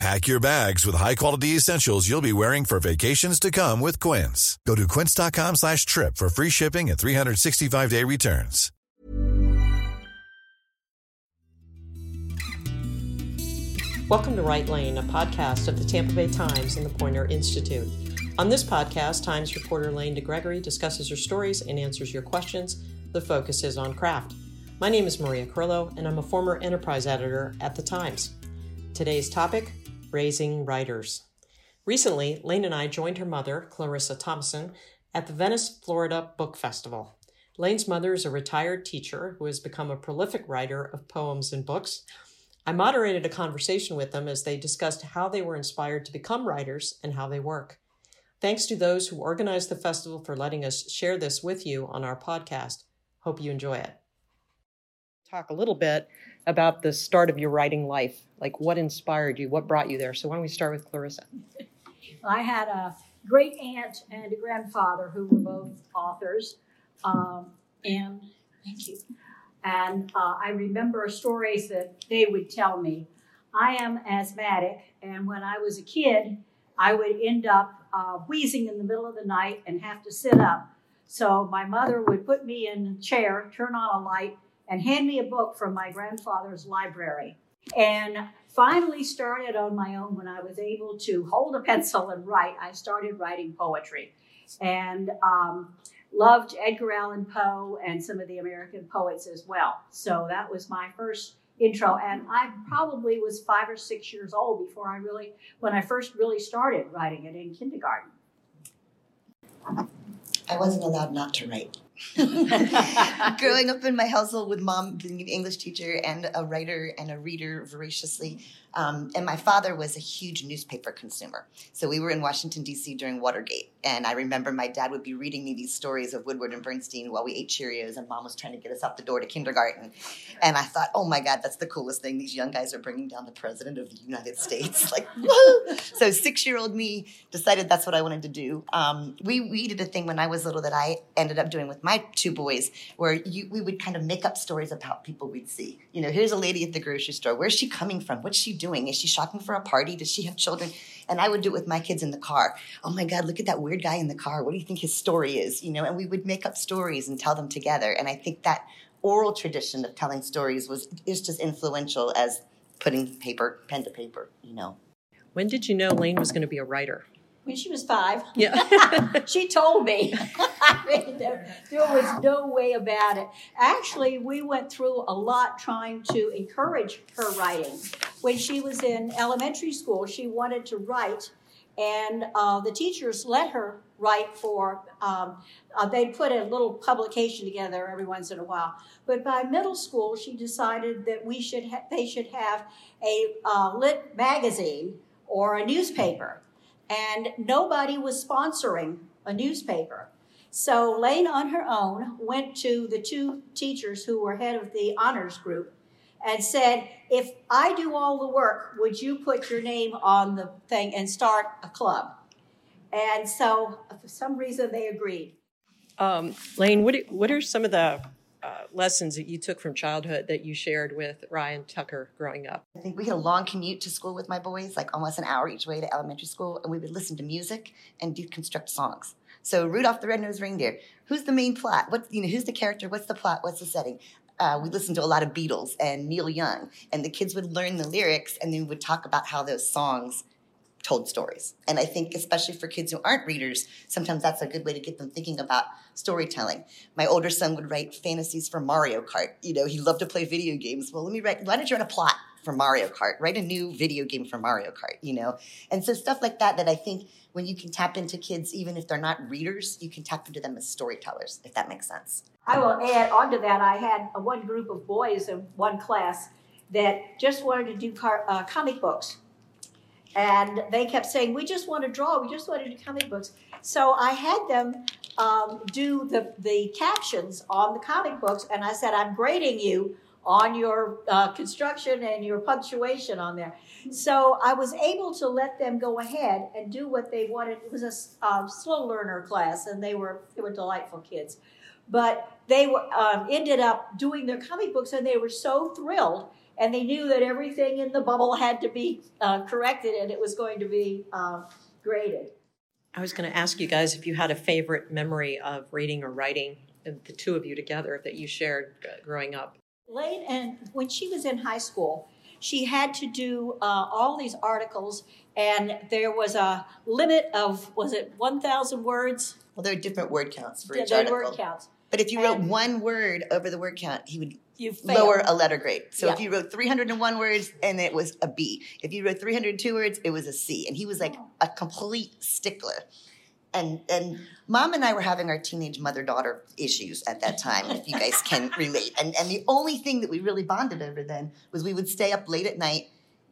Pack your bags with high-quality essentials you'll be wearing for vacations to come with Quince. Go to quince.com slash trip for free shipping and 365-day returns. Welcome to WriteLane, a podcast of the Tampa Bay Times and the Poynter Institute. On this podcast, Times reporter Lane DeGregory discusses her stories and answers your questions. The focus is on craft. My name is Maria Carrillo, and I'm a former enterprise editor at the Times. Today's topic raising writers. Recently, Lane and I joined her mother, Clarissa Thompson, at the Venice, Florida Book Festival. Lane's mother is a retired teacher who has become a prolific writer of poems and books. I moderated a conversation with them as they discussed how they were inspired to become writers and how they work. Thanks to those who organized the festival for letting us share this with you on our podcast. Hope you enjoy it. Talk a little bit about the start of your writing life. Like what inspired you? What brought you there? So why don't we start with Clarissa? I had a great aunt and a grandfather who were both authors. Um, and thank you. And uh, I remember stories that they would tell me. I am asthmatic, and when I was a kid, I would end up uh, wheezing in the middle of the night and have to sit up. So my mother would put me in a chair, turn on a light, and hand me a book from my grandfather's library. And finally started on my own when I was able to hold a pencil and write. I started writing poetry and um, loved Edgar Allan Poe and some of the American poets as well. So that was my first intro. And I probably was five or six years old before I really, when I first really started writing it in kindergarten. I wasn't allowed not to write. Growing up in my household with mom being an English teacher and a writer and a reader voraciously, um, and my father was a huge newspaper consumer. So we were in Washington, D.C. during Watergate. And I remember my dad would be reading me these stories of Woodward and Bernstein while we ate Cheerios, and mom was trying to get us out the door to kindergarten. And I thought, oh my God, that's the coolest thing. These young guys are bringing down the president of the United States. Like, woo! So six year old me decided that's what I wanted to do. Um, we, we did a thing when I was little that I ended up doing with my two boys where you, we would kind of make up stories about people we'd see. You know, here's a lady at the grocery store. Where's she coming from? What's she doing? Is she shopping for a party? Does she have children? And I would do it with my kids in the car. Oh my God, look at that weird guy in the car. What do you think his story is? You know, and we would make up stories and tell them together. And I think that oral tradition of telling stories was is just influential as putting paper, pen to paper, you know. When did you know Lane was going to be a writer? When she was five, Yeah. she told me. I mean, there, there was no way about it. Actually, we went through a lot trying to encourage her writing. When she was in elementary school, she wanted to write, and uh, the teachers let her write for. Um, uh, they put a little publication together every once in a while. But by middle school, she decided that we should ha- they should have a uh, lit magazine or a newspaper and nobody was sponsoring a newspaper. So Lane, on her own, went to the two teachers who were head of the honors group and said, If I do all the work, would you put your name on the thing and start a club? And so, for some reason, they agreed. Um, Lane, what, what are some of the uh, lessons that you took from childhood that you shared with Ryan Tucker growing up? I think we had a long commute to school with my boys, like almost an hour each way to elementary school, and we would listen to music and deconstruct songs. So Rudolph the Red-Nosed Reindeer, who's the main plot? What you know, who's the character? What's the plot? What's the setting? Uh, we listened to a lot of Beatles and Neil Young, and the kids would learn the lyrics and then would talk about how those songs told stories. And I think, especially for kids who aren't readers, sometimes that's a good way to get them thinking about storytelling. My older son would write fantasies for Mario Kart. You know, he loved to play video games. Well, let me write, why don't you write a plot for Mario Kart? Write a new video game for Mario Kart, you know? And so stuff like that, that I think when you can tap into kids, even if they're not readers, you can tap into them as storytellers, if that makes sense. I will add on to that, I had one group of boys in one class that just wanted to do car, uh, comic books. And they kept saying, We just want to draw, we just want to do comic books. So I had them um, do the, the captions on the comic books, and I said, I'm grading you on your uh, construction and your punctuation on there. So I was able to let them go ahead and do what they wanted. It was a um, slow learner class, and they were they were delightful kids. But they were um, ended up doing their comic books, and they were so thrilled. And they knew that everything in the bubble had to be uh, corrected, and it was going to be um, graded. I was going to ask you guys if you had a favorite memory of reading or writing, the two of you together that you shared growing up. Late and when she was in high school, she had to do uh, all these articles, and there was a limit of was it one thousand words? Well, there are different word counts for each yeah, article. word counts. But if you wrote and one word over the word count, he would you lower a letter grade. So yeah. if you wrote 301 words and it was a B. If you wrote 302 words, it was a C. And he was like oh. a complete stickler and and mom and I were having our teenage mother daughter issues at that time, if you guys can relate. And and the only thing that we really bonded over then was we would stay up late at night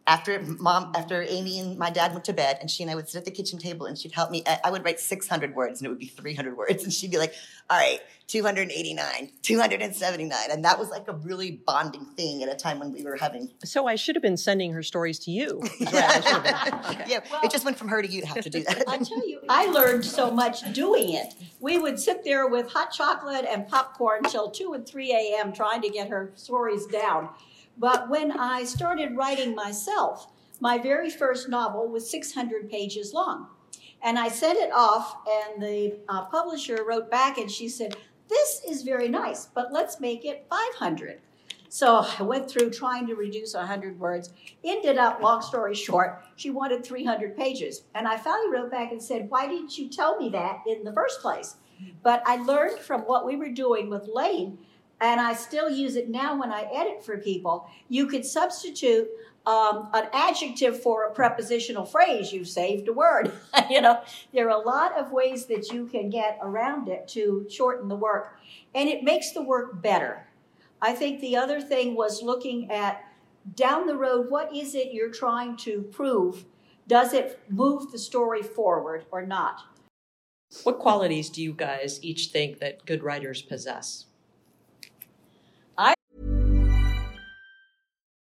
after mom after Amy and my dad went to bed, and she and I would sit at the kitchen table, and she'd help me. I would write 600 words, and it would be 300 words, and she'd be like, "All right, 289, 279," and that was like a really bonding thing at a time when we were having. So I should have been sending her stories to you. yeah, okay. yeah well, it just went from her to you to have to do that. I tell you, I learned so much doing it. We would sit there with hot chocolate and popcorn till two and three a.m. trying to get her stories down but when I started writing myself, my very first novel was 600 pages long. And I sent it off, and the uh, publisher wrote back and she said, This is very nice, but let's make it 500. So I went through trying to reduce 100 words. Ended up, long story short, she wanted 300 pages. And I finally wrote back and said, Why didn't you tell me that in the first place? But I learned from what we were doing with Lane and I still use it now when I edit for people. You could substitute um, an adjective for a prepositional phrase. You've saved a word. you know, there are a lot of ways that you can get around it to shorten the work, and it makes the work better. I think the other thing was looking at down the road what is it you're trying to prove? Does it move the story forward or not? What qualities do you guys each think that good writers possess?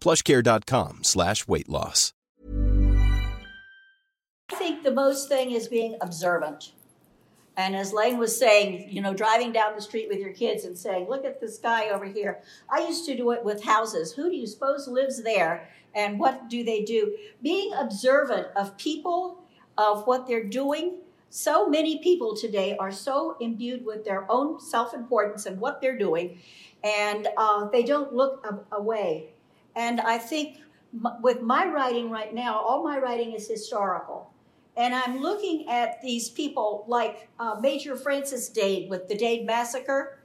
plushcare.com slash weight loss. I think the most thing is being observant. And as Lane was saying, you know, driving down the street with your kids and saying, look at this guy over here. I used to do it with houses. Who do you suppose lives there? And what do they do? Being observant of people, of what they're doing. So many people today are so imbued with their own self importance and what they're doing, and uh, they don't look away. And I think with my writing right now, all my writing is historical. And I'm looking at these people like uh, Major Francis Dade with the Dade Massacre.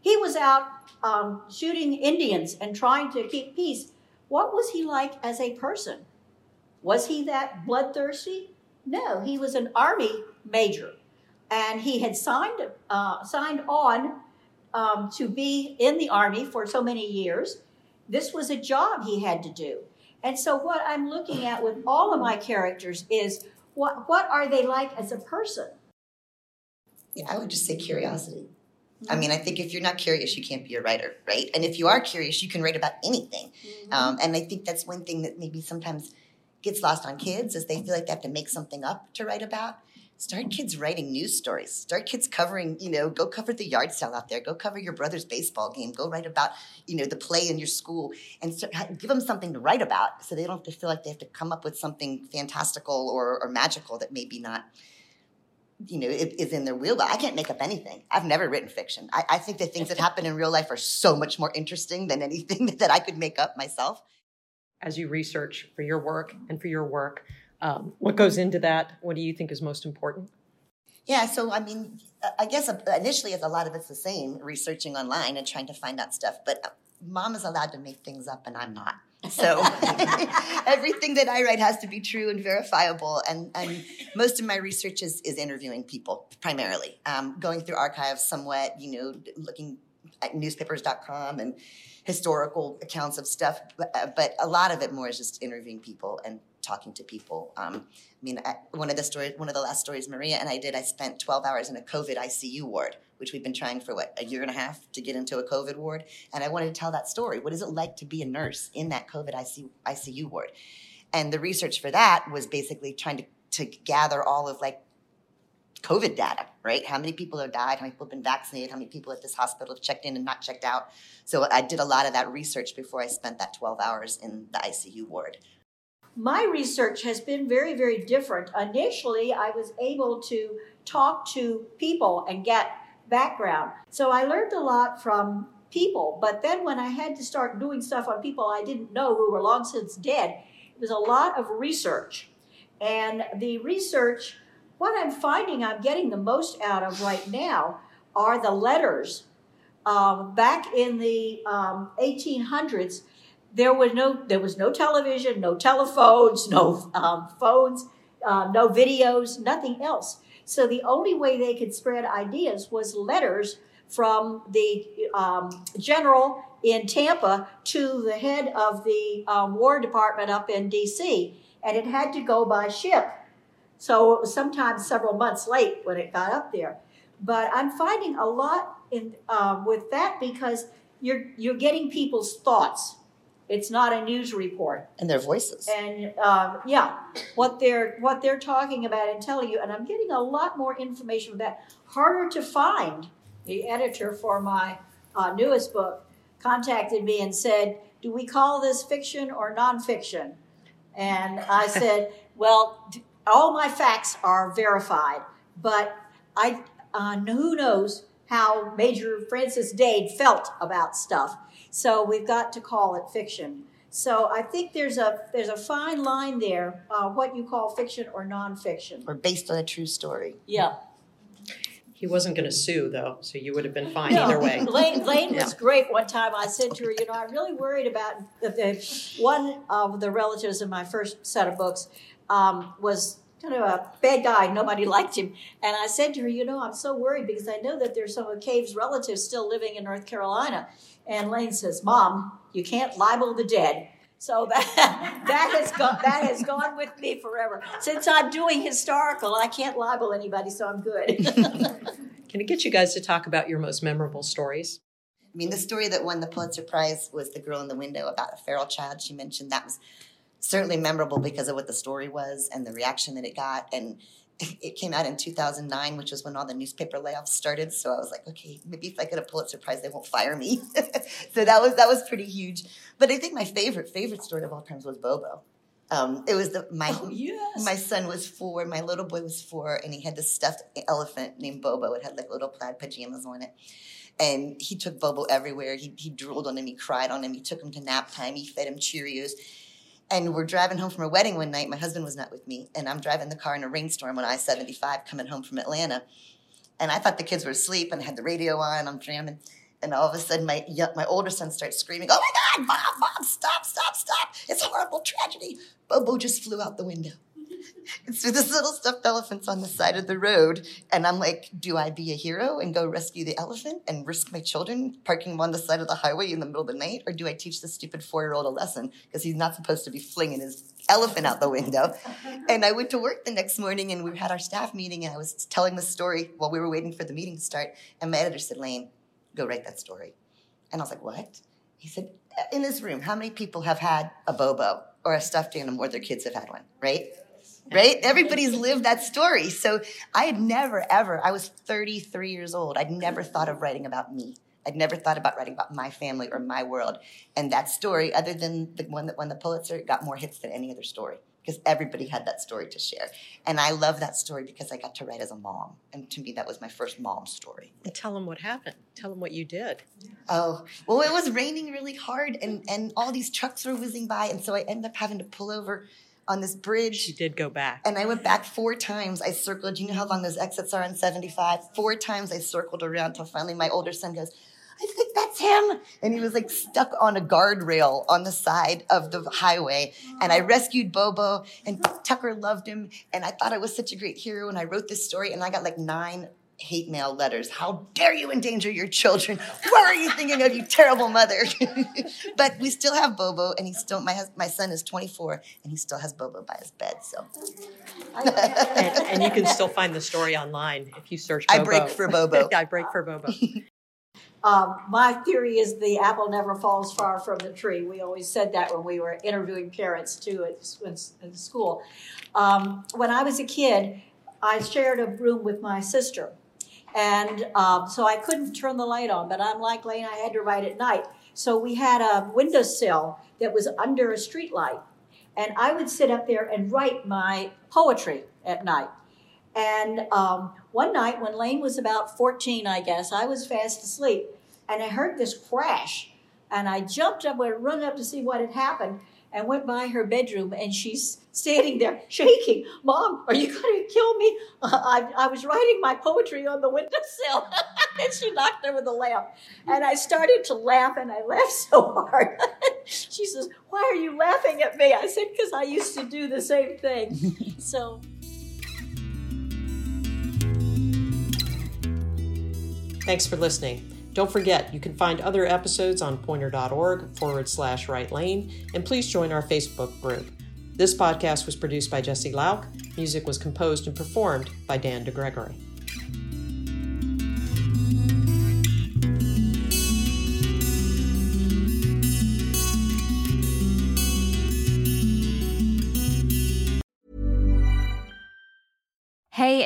He was out um, shooting Indians and trying to keep peace. What was he like as a person? Was he that bloodthirsty? No, he was an army major, and he had signed uh, signed on um, to be in the army for so many years. This was a job he had to do. And so, what I'm looking at with all of my characters is what, what are they like as a person? Yeah, I would just say curiosity. I mean, I think if you're not curious, you can't be a writer, right? And if you are curious, you can write about anything. Mm-hmm. Um, and I think that's one thing that maybe sometimes gets lost on kids is they feel like they have to make something up to write about start kids writing news stories. Start kids covering you know go cover the yard sale out there. Go cover your brother's baseball game. Go write about you know the play in your school and start, give them something to write about so they don't have to feel like they have to come up with something fantastical or, or magical that maybe not you know is in their wheel i can't make up anything. I've never written fiction. I, I think the things that happen in real life are so much more interesting than anything that i could make up myself. As you research for your work and for your work um, what goes into that? What do you think is most important? Yeah, so I mean, I guess initially it's a lot of it's the same, researching online and trying to find out stuff. But uh, mom is allowed to make things up, and I'm not. So everything that I write has to be true and verifiable. And, and most of my research is, is interviewing people primarily, um, going through archives somewhat, you know, looking at newspapers.com and historical accounts of stuff. But, uh, but a lot of it more is just interviewing people and talking to people. Um, I mean, I, one of the stories, one of the last stories Maria and I did, I spent 12 hours in a COVID ICU ward, which we've been trying for what a year and a half to get into a COVID ward, and I wanted to tell that story. What is it like to be a nurse in that COVID ICU, ICU ward? And the research for that was basically trying to to gather all of like COVID data, right? How many people have died? How many people have been vaccinated? How many people at this hospital have checked in and not checked out? So I did a lot of that research before I spent that 12 hours in the ICU ward my research has been very, very different. Initially, I was able to talk to people and get background. So I learned a lot from people. But then when I had to start doing stuff on people I didn't know who were long since dead, it was a lot of research. And the research, what I'm finding I'm getting the most out of right now are the letters. Um, back in the um, 1800s, there was no there was no television, no telephones, no um, phones, uh, no videos, nothing else. So the only way they could spread ideas was letters from the um, general in Tampa to the head of the um, War Department up in D.C. and it had to go by ship. So it was sometimes several months late when it got up there. But I'm finding a lot in uh, with that because you're you're getting people's thoughts it's not a news report. And their voices. And um, yeah, what they're what they're talking about and telling you, and I'm getting a lot more information that. Harder to find. The editor for my uh, newest book contacted me and said, "Do we call this fiction or nonfiction?" And I said, "Well, all my facts are verified, but I uh, who knows how Major Francis Dade felt about stuff." So we've got to call it fiction. So I think there's a there's a fine line there, uh, what you call fiction or nonfiction, or based on a true story. Yeah. He wasn't going to sue though, so you would have been fine no. either way. Lane, Lane yeah. was great. One time I said to her, you know, I'm really worried about the, the one of the relatives in my first set of books um, was kind of a bad guy. Nobody liked him. And I said to her, You know, I'm so worried because I know that there's some of Cave's relatives still living in North Carolina. And Lane says, Mom, you can't libel the dead. So that that has gone that has gone with me forever. Since I'm doing historical, I can't libel anybody, so I'm good. Can I get you guys to talk about your most memorable stories? I mean, the story that won the Pulitzer Prize was The Girl in the Window about a feral child. She mentioned that was certainly memorable because of what the story was and the reaction that it got. And it came out in 2009, which was when all the newspaper layoffs started. So I was like, okay, maybe if I get a Pulitzer Prize, they won't fire me. so that was that was pretty huge. But I think my favorite favorite story of all times was Bobo. Um, it was the my oh, yes. my son was four, my little boy was four, and he had this stuffed elephant named Bobo. It had like little plaid pajamas on it. And he took Bobo everywhere. He, he drooled on him. He cried on him. He took him to nap time. He fed him Cheerios and we're driving home from a wedding one night. My husband was not with me, and I'm driving the car in a rainstorm on I 75 coming home from Atlanta. And I thought the kids were asleep and I had the radio on, I'm jamming. And all of a sudden, my, my older son starts screaming, Oh my God, mom, mom, stop, stop, stop. It's a horrible tragedy. Bobo just flew out the window. So this little stuffed elephant's on the side of the road. And I'm like, do I be a hero and go rescue the elephant and risk my children parking them on the side of the highway in the middle of the night? Or do I teach the stupid four year old a lesson? Because he's not supposed to be flinging his elephant out the window. and I went to work the next morning and we had our staff meeting and I was telling the story while we were waiting for the meeting to start. And my editor said, Lane, go write that story. And I was like, what? He said, in this room, how many people have had a bobo or a stuffed animal or their kids have had one, right? Right? Everybody's lived that story. So I had never, ever, I was 33 years old. I'd never thought of writing about me. I'd never thought about writing about my family or my world. And that story, other than the one that won the Pulitzer, got more hits than any other story because everybody had that story to share. And I love that story because I got to write as a mom. And to me, that was my first mom story. And tell them what happened. Tell them what you did. Oh, well, it was raining really hard and, and all these trucks were whizzing by. And so I ended up having to pull over on this bridge. She did go back. And I went back four times. I circled. You know how long those exits are on 75? Four times I circled around till finally my older son goes, I think that's him. And he was like stuck on a guardrail on the side of the highway. And I rescued Bobo, and Tucker loved him. And I thought I was such a great hero. And I wrote this story, and I got like nine hate mail letters. How dare you endanger your children? What are you thinking of, you terrible mother? but we still have Bobo, and he still my hus- my son is 24, and he still has Bobo by his bed. So and, and you can still find the story online if you search. I brake for Bobo. I brake for Bobo. Um, my theory is the apple never falls far from the tree. We always said that when we were interviewing parents too at, at school. Um, when I was a kid, I shared a room with my sister, and um, so I couldn't turn the light on. But unlike Lane, I had to write at night. So we had a windowsill that was under a street light, and I would sit up there and write my poetry at night. And um, one night, when Lane was about 14, I guess, I was fast asleep, and I heard this crash. And I jumped up, went run up to see what had happened, and went by her bedroom, and she's standing there shaking. Mom, are you going to kill me? Uh, I, I was writing my poetry on the windowsill, and she knocked over the lamp. And I started to laugh, and I laughed so hard. she says, "Why are you laughing at me?" I said, "Because I used to do the same thing." so. Thanks for listening. Don't forget, you can find other episodes on poynter.org forward slash right lane, and please join our Facebook group. This podcast was produced by Jesse Lauk. Music was composed and performed by Dan DeGregory.